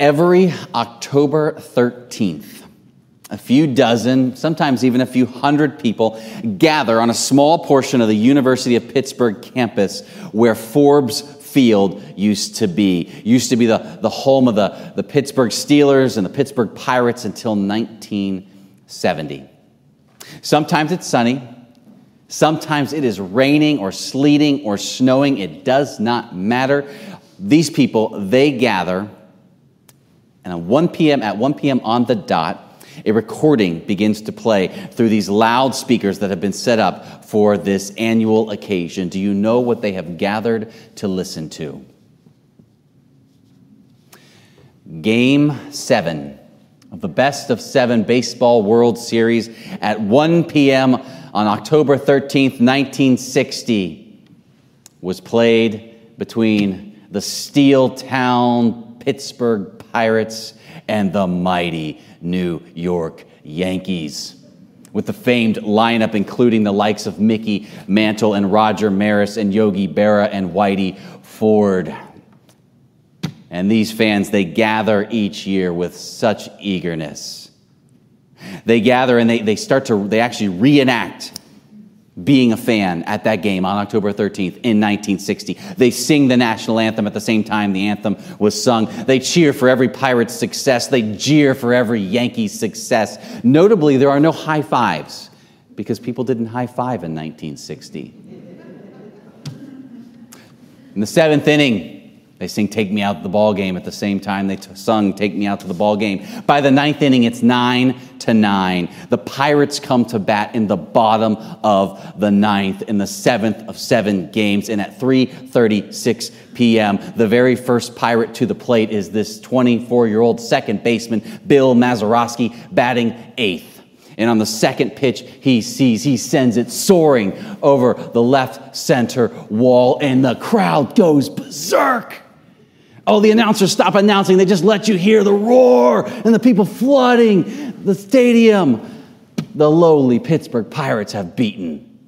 Every October 13th, a few dozen, sometimes even a few hundred people gather on a small portion of the University of Pittsburgh campus where Forbes Field used to be. Used to be the, the home of the, the Pittsburgh Steelers and the Pittsburgh Pirates until 1970. Sometimes it's sunny, sometimes it is raining or sleeting or snowing. It does not matter. These people, they gather, and at 1 p.m. at 1 p.m. on the dot, a recording begins to play through these loudspeakers that have been set up for this annual occasion. Do you know what they have gathered to listen to? Game seven of the best of seven baseball World Series at 1 p.m. on October 13th, 1960, was played between the Steel Town Pittsburgh Pirates and the mighty New York Yankees. With the famed lineup including the likes of Mickey Mantle and Roger Maris and Yogi Berra and Whitey Ford. And these fans, they gather each year with such eagerness. They gather and they, they start to, they actually reenact being a fan at that game on October 13th in 1960. They sing the national anthem at the same time the anthem was sung. They cheer for every Pirate's success. They jeer for every Yankee success. Notably, there are no high fives because people didn't high five in 1960. In the seventh inning, they sing Take Me Out to the Ball Game at the same time they t- sung Take Me Out to the Ball Game. By the ninth inning, it's nine to nine. The Pirates come to bat in the bottom of the ninth in the seventh of seven games. And at 3.36 p.m., the very first Pirate to the plate is this 24-year-old second baseman, Bill Mazeroski, batting eighth. And on the second pitch, he sees, he sends it soaring over the left center wall, and the crowd goes berserk. Oh, the announcers stop announcing. They just let you hear the roar and the people flooding the stadium. The lowly Pittsburgh Pirates have beaten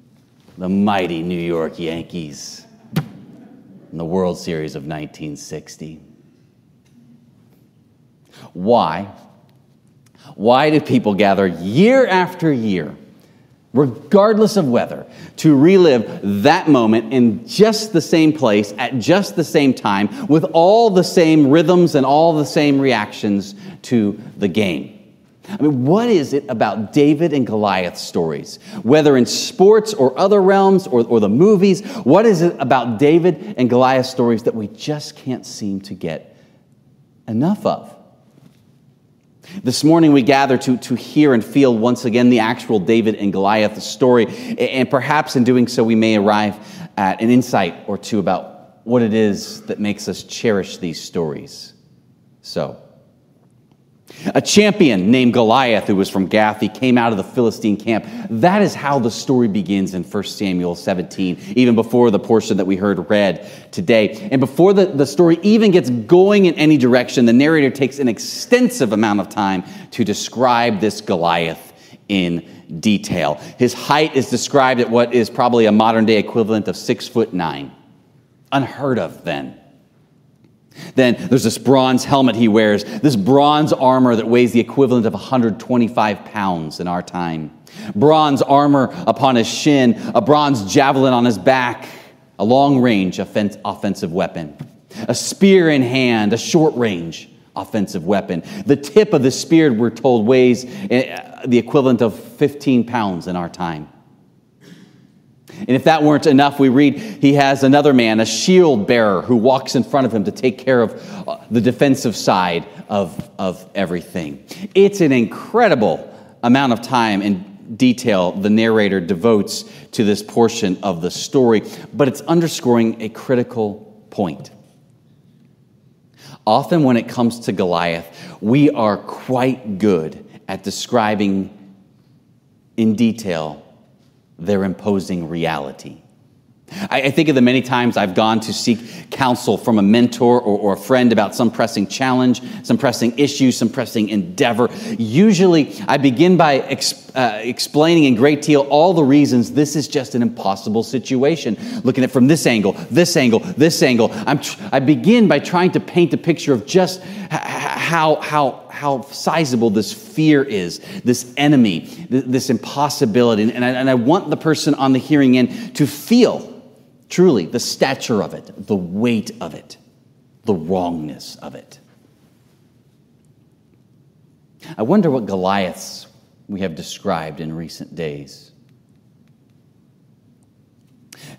the mighty New York Yankees in the World Series of 1960. Why? Why do people gather year after year? Regardless of weather, to relive that moment in just the same place at just the same time with all the same rhythms and all the same reactions to the game. I mean, what is it about David and Goliath stories, whether in sports or other realms or, or the movies? What is it about David and Goliath stories that we just can't seem to get enough of? This morning, we gather to, to hear and feel once again the actual David and Goliath story, and perhaps in doing so, we may arrive at an insight or two about what it is that makes us cherish these stories. So, a champion named Goliath, who was from Gath, he came out of the Philistine camp. That is how the story begins in 1 Samuel 17, even before the portion that we heard read today. And before the, the story even gets going in any direction, the narrator takes an extensive amount of time to describe this Goliath in detail. His height is described at what is probably a modern day equivalent of six foot nine. Unheard of then. Then there's this bronze helmet he wears, this bronze armor that weighs the equivalent of 125 pounds in our time. Bronze armor upon his shin, a bronze javelin on his back, a long range offensive weapon, a spear in hand, a short range offensive weapon. The tip of the spear, we're told, weighs eh, the equivalent of 15 pounds in our time. And if that weren't enough, we read he has another man, a shield bearer, who walks in front of him to take care of uh, the defensive side of, of everything. It's an incredible amount of time and detail the narrator devotes to this portion of the story, but it's underscoring a critical point. Often, when it comes to Goliath, we are quite good at describing in detail their imposing reality. I, I think of the many times I've gone to seek counsel from a mentor or, or a friend about some pressing challenge, some pressing issue, some pressing endeavor. Usually, I begin by exp- uh, explaining in great deal all the reasons this is just an impossible situation. Looking at it from this angle, this angle, this angle. Tr- I begin by trying to paint a picture of just h- how, how, how sizable this fear is, this enemy, th- this impossibility. And I, and I want the person on the hearing end to feel truly the stature of it, the weight of it, the wrongness of it. I wonder what Goliaths we have described in recent days.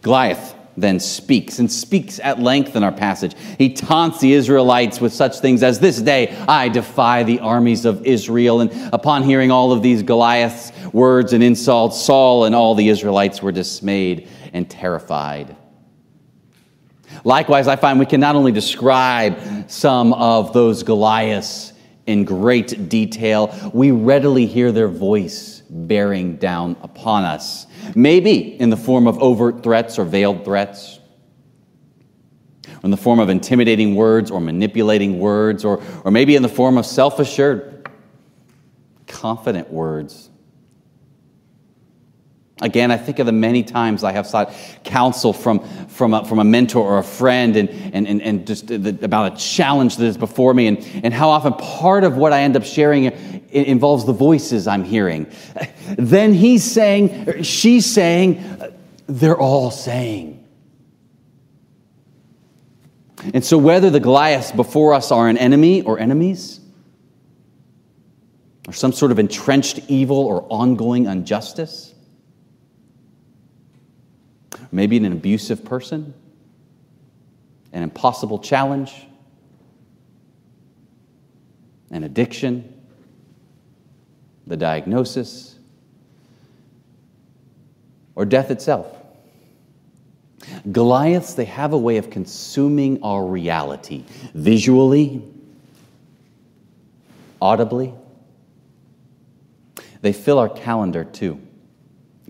Goliath then speaks and speaks at length in our passage. He taunts the Israelites with such things as, This day I defy the armies of Israel. And upon hearing all of these Goliath's words and insults, Saul and all the Israelites were dismayed and terrified. Likewise, I find we can not only describe some of those Goliaths in great detail, we readily hear their voice bearing down upon us. Maybe in the form of overt threats or veiled threats, or in the form of intimidating words or manipulating words, or, or maybe in the form of self assured, confident words. Again, I think of the many times I have sought counsel from, from, a, from a mentor or a friend and, and, and, and just the, about a challenge that is before me, and, and how often part of what I end up sharing involves the voices I'm hearing. Then he's saying, she's saying, they're all saying. And so, whether the Goliaths before us are an enemy or enemies, or some sort of entrenched evil or ongoing injustice, maybe an abusive person, an impossible challenge, an addiction, the diagnosis, or death itself. Goliaths, they have a way of consuming our reality visually, audibly. They fill our calendar too.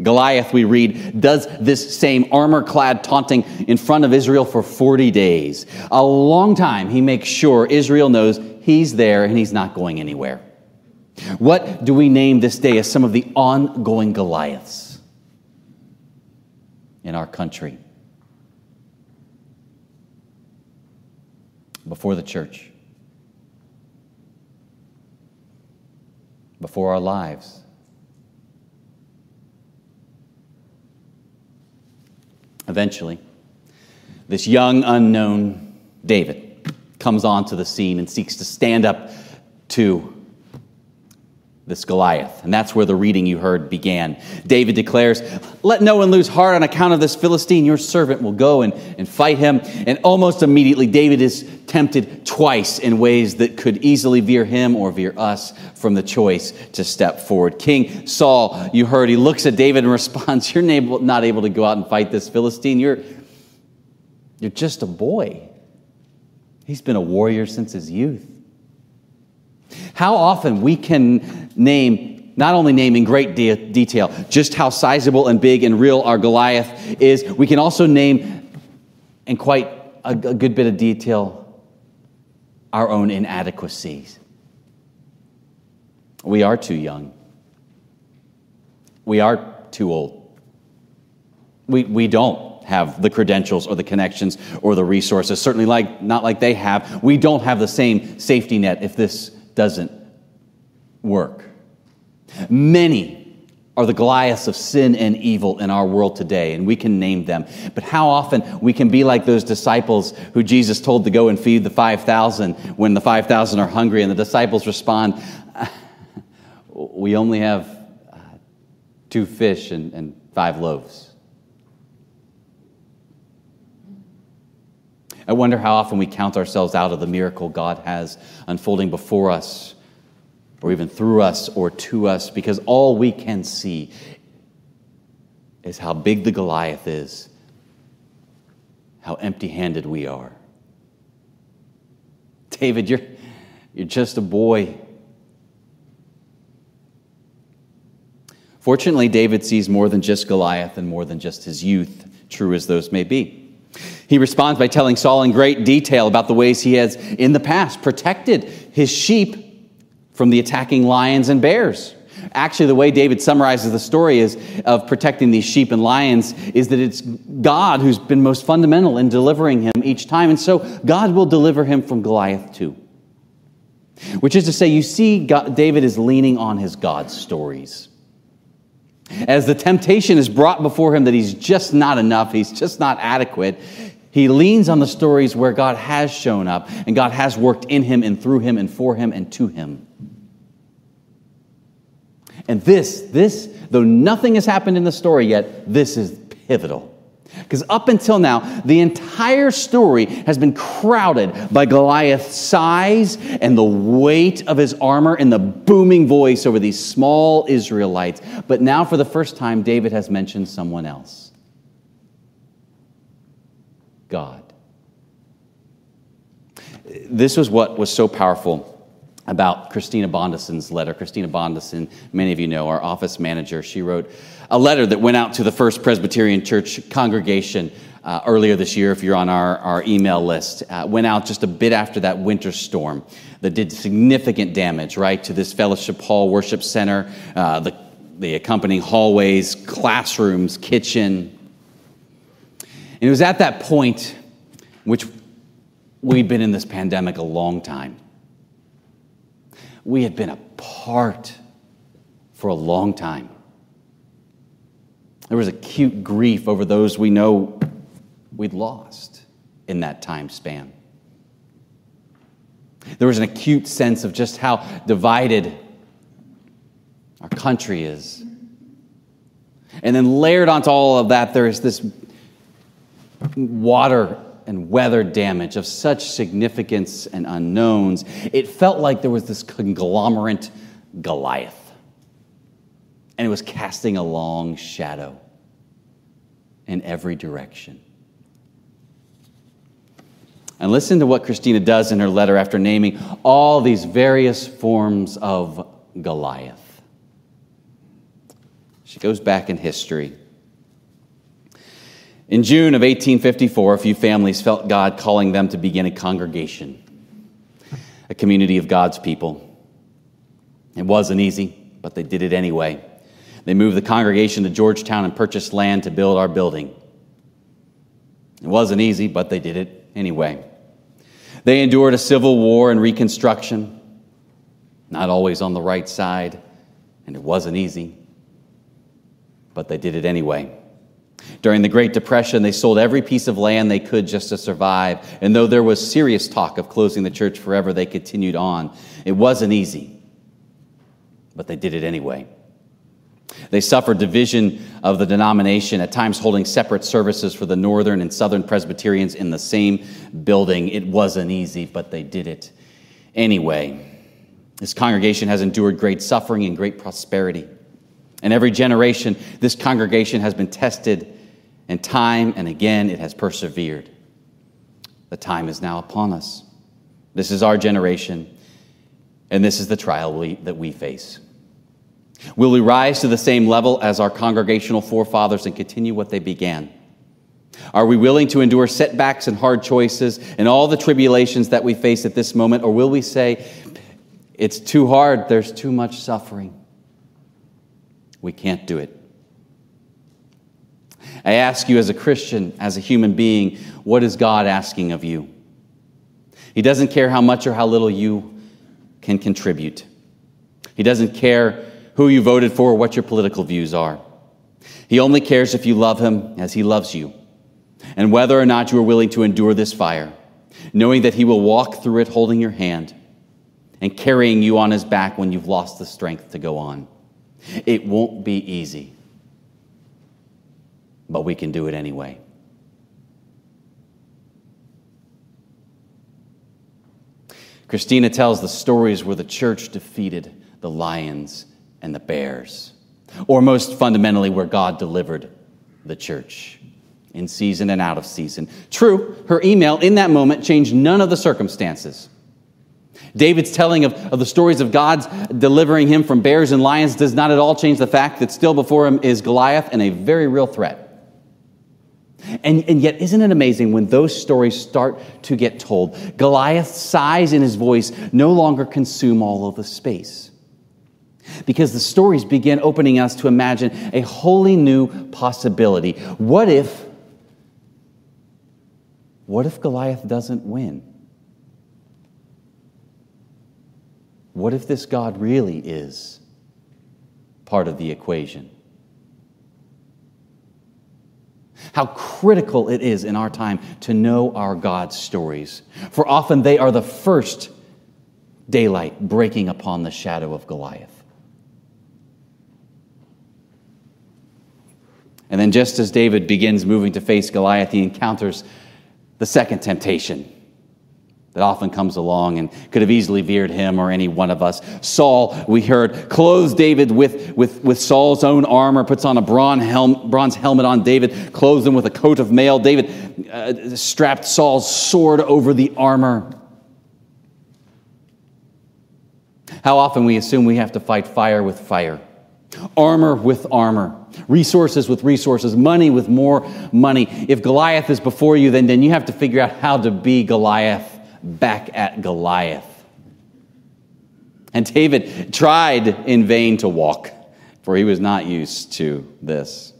Goliath, we read, does this same armor clad taunting in front of Israel for 40 days. A long time he makes sure Israel knows he's there and he's not going anywhere. What do we name this day as some of the ongoing Goliaths in our country? Before the church, before our lives Eventually, this young unknown David comes onto the scene and seeks to stand up to this Goliath. And that's where the reading you heard began. David declares, Let no one lose heart on account of this Philistine. Your servant will go and, and fight him. And almost immediately, David is tempted twice in ways that could easily veer him or veer us from the choice to step forward. King Saul, you heard, he looks at David and responds, You're not able to go out and fight this Philistine. You're, you're just a boy. He's been a warrior since his youth. How often we can name, not only name in great de- detail, just how sizable and big and real our Goliath is, we can also name in quite a, a good bit of detail our own inadequacies. We are too young. We are too old. We, we don't have the credentials or the connections or the resources, certainly like, not like they have. We don't have the same safety net if this doesn't work. Many are the Goliaths of sin and evil in our world today, and we can name them. But how often we can be like those disciples who Jesus told to go and feed the 5,000 when the 5,000 are hungry, and the disciples respond, We only have uh, two fish and, and five loaves. I wonder how often we count ourselves out of the miracle God has unfolding before us, or even through us or to us, because all we can see is how big the Goliath is, how empty handed we are. David, you're, you're just a boy. Fortunately, David sees more than just Goliath and more than just his youth true as those may be. He responds by telling Saul in great detail about the ways he has in the past protected his sheep from the attacking lions and bears. Actually, the way David summarizes the story is of protecting these sheep and lions is that it's God who's been most fundamental in delivering him each time. And so God will deliver him from Goliath too. Which is to say, you see, God, David is leaning on his God stories. As the temptation is brought before him that he's just not enough, he's just not adequate, he leans on the stories where God has shown up and God has worked in him and through him and for him and to him. And this, this, though nothing has happened in the story yet, this is pivotal. Because up until now, the entire story has been crowded by Goliath's size and the weight of his armor and the booming voice over these small Israelites. But now, for the first time, David has mentioned someone else God. This was what was so powerful about Christina Bondeson's letter. Christina Bondeson, many of you know, our office manager, she wrote a letter that went out to the First Presbyterian Church congregation uh, earlier this year, if you're on our, our email list. Uh, went out just a bit after that winter storm that did significant damage, right, to this fellowship hall worship center, uh, the, the accompanying hallways, classrooms, kitchen. And it was at that point, which we'd been in this pandemic a long time we had been apart for a long time. There was acute grief over those we know we'd lost in that time span. There was an acute sense of just how divided our country is. And then layered onto all of that, there is this water and weather damage of such significance and unknowns, it felt like there was this conglomerate Goliath. And it was casting a long shadow in every direction. And listen to what Christina does in her letter after naming all these various forms of Goliath. She goes back in history in June of 1854, a few families felt God calling them to begin a congregation, a community of God's people. It wasn't easy, but they did it anyway. They moved the congregation to Georgetown and purchased land to build our building. It wasn't easy, but they did it anyway. They endured a civil war and reconstruction, not always on the right side, and it wasn't easy, but they did it anyway. During the Great Depression, they sold every piece of land they could just to survive. And though there was serious talk of closing the church forever, they continued on. It wasn't easy, but they did it anyway. They suffered division of the denomination, at times holding separate services for the Northern and Southern Presbyterians in the same building. It wasn't easy, but they did it anyway. This congregation has endured great suffering and great prosperity. In every generation, this congregation has been tested, and time and again it has persevered. The time is now upon us. This is our generation, and this is the trial we, that we face. Will we rise to the same level as our congregational forefathers and continue what they began? Are we willing to endure setbacks and hard choices and all the tribulations that we face at this moment? Or will we say, it's too hard, there's too much suffering? We can't do it. I ask you as a Christian, as a human being, what is God asking of you? He doesn't care how much or how little you can contribute. He doesn't care who you voted for or what your political views are. He only cares if you love him as he loves you and whether or not you are willing to endure this fire, knowing that he will walk through it holding your hand and carrying you on his back when you've lost the strength to go on. It won't be easy, but we can do it anyway. Christina tells the stories where the church defeated the lions and the bears, or most fundamentally, where God delivered the church in season and out of season. True, her email in that moment changed none of the circumstances. David's telling of, of the stories of God's delivering him from bears and lions does not at all change the fact that still before him is Goliath and a very real threat. And, and yet, isn't it amazing when those stories start to get told? Goliath's size and his voice no longer consume all of the space. Because the stories begin opening us to imagine a wholly new possibility. What if, what if Goliath doesn't win? What if this God really is part of the equation? How critical it is in our time to know our God's stories, for often they are the first daylight breaking upon the shadow of Goliath. And then, just as David begins moving to face Goliath, he encounters the second temptation that often comes along and could have easily veered him or any one of us. Saul, we heard, clothes David with, with, with Saul's own armor, puts on a bronze, helm, bronze helmet on David, clothes him with a coat of mail. David uh, strapped Saul's sword over the armor. How often we assume we have to fight fire with fire, armor with armor, resources with resources, money with more money. If Goliath is before you, then, then you have to figure out how to be Goliath back at Goliath. And David tried in vain to walk, for he was not used to this.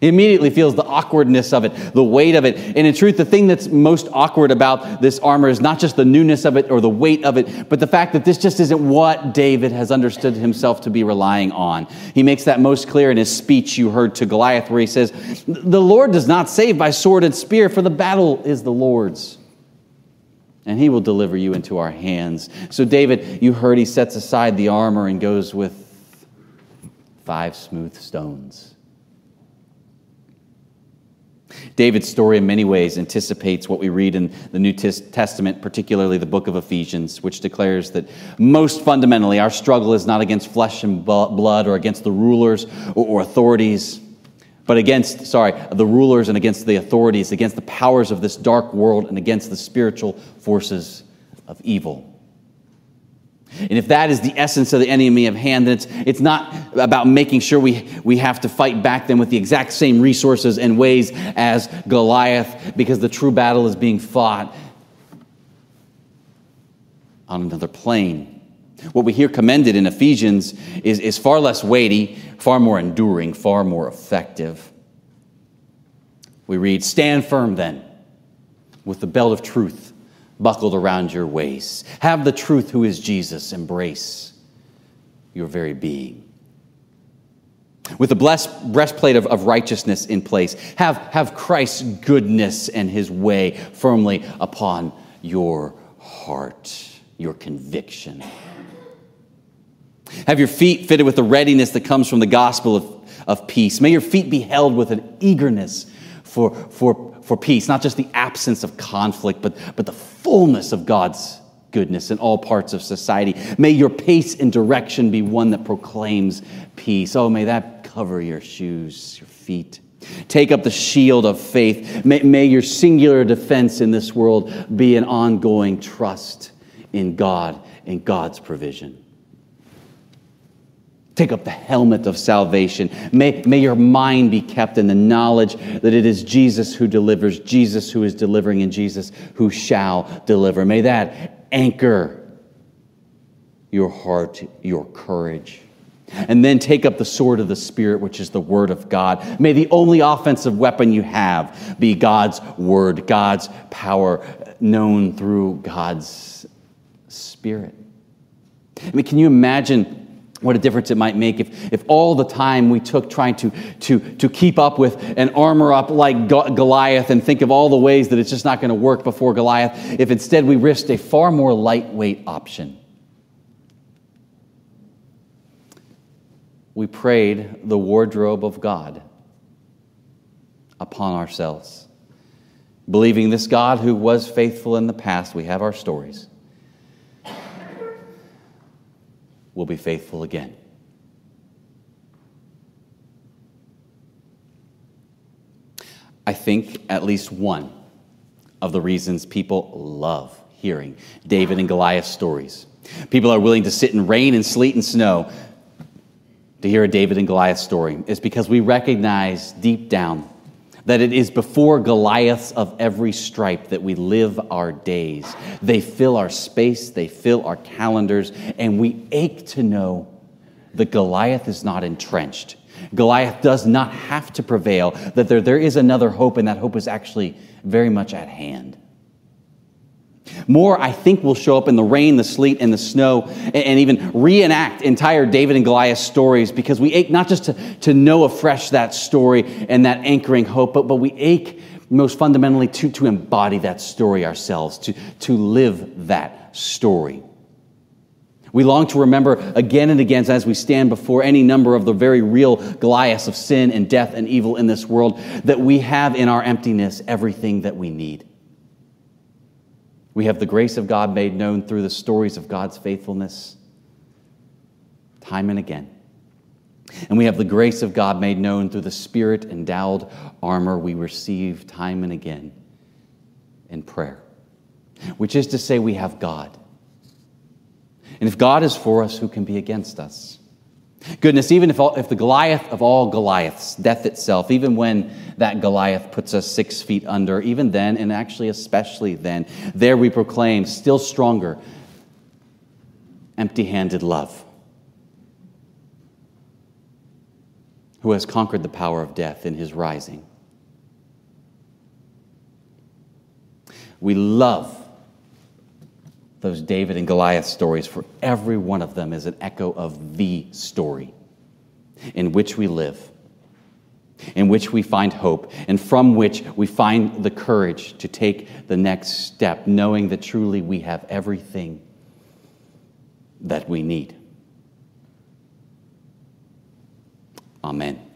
He immediately feels the awkwardness of it, the weight of it. And in truth, the thing that's most awkward about this armor is not just the newness of it or the weight of it, but the fact that this just isn't what David has understood himself to be relying on. He makes that most clear in his speech you heard to Goliath, where he says, The Lord does not save by sword and spear, for the battle is the Lord's and he will deliver you into our hands. So, David, you heard he sets aside the armor and goes with five smooth stones. David's story, in many ways, anticipates what we read in the New Testament, particularly the book of Ephesians, which declares that most fundamentally our struggle is not against flesh and blood or against the rulers or authorities but against, sorry, the rulers and against the authorities, against the powers of this dark world, and against the spiritual forces of evil. And if that is the essence of the enemy of hand, then it's, it's not about making sure we, we have to fight back them with the exact same resources and ways as Goliath, because the true battle is being fought on another plane. What we hear commended in Ephesians is, is far less weighty, far more enduring, far more effective. We read, Stand firm then, with the belt of truth buckled around your waist. Have the truth, who is Jesus, embrace your very being. With the blessed breastplate of, of righteousness in place, have, have Christ's goodness and his way firmly upon your heart, your conviction. Have your feet fitted with the readiness that comes from the gospel of, of peace. May your feet be held with an eagerness for, for, for peace, not just the absence of conflict, but, but the fullness of God's goodness in all parts of society. May your pace and direction be one that proclaims peace. Oh, may that cover your shoes, your feet. Take up the shield of faith. May, may your singular defense in this world be an ongoing trust in God and God's provision. Take up the helmet of salvation. May, may your mind be kept in the knowledge that it is Jesus who delivers, Jesus who is delivering, and Jesus who shall deliver. May that anchor your heart, your courage. And then take up the sword of the Spirit, which is the Word of God. May the only offensive weapon you have be God's Word, God's power, known through God's Spirit. I mean, can you imagine? what a difference it might make if, if all the time we took trying to, to, to keep up with and armor up like Goliath and think of all the ways that it's just not going to work before Goliath, if instead we risked a far more lightweight option. We prayed the wardrobe of God upon ourselves, believing this God who was faithful in the past, we have our stories will be faithful again. I think at least one of the reasons people love hearing David and Goliath stories. People are willing to sit in rain and sleet and snow to hear a David and Goliath story is because we recognize deep down that it is before Goliaths of every stripe that we live our days. They fill our space, they fill our calendars, and we ache to know that Goliath is not entrenched. Goliath does not have to prevail, that there, there is another hope, and that hope is actually very much at hand. More, I think, will show up in the rain, the sleet, and the snow, and even reenact entire David and Goliath stories because we ache not just to, to know afresh that story and that anchoring hope, but, but we ache most fundamentally to, to embody that story ourselves, to, to live that story. We long to remember again and again as we stand before any number of the very real Goliaths of sin and death and evil in this world that we have in our emptiness everything that we need. We have the grace of God made known through the stories of God's faithfulness time and again. And we have the grace of God made known through the spirit endowed armor we receive time and again in prayer, which is to say, we have God. And if God is for us, who can be against us? Goodness, even if, all, if the Goliath of all Goliaths, death itself, even when that Goliath puts us six feet under, even then, and actually especially then, there we proclaim still stronger, empty handed love, who has conquered the power of death in his rising. We love those David and Goliath stories, for every one of them is an echo of the story in which we live, in which we find hope, and from which we find the courage to take the next step, knowing that truly we have everything that we need. Amen.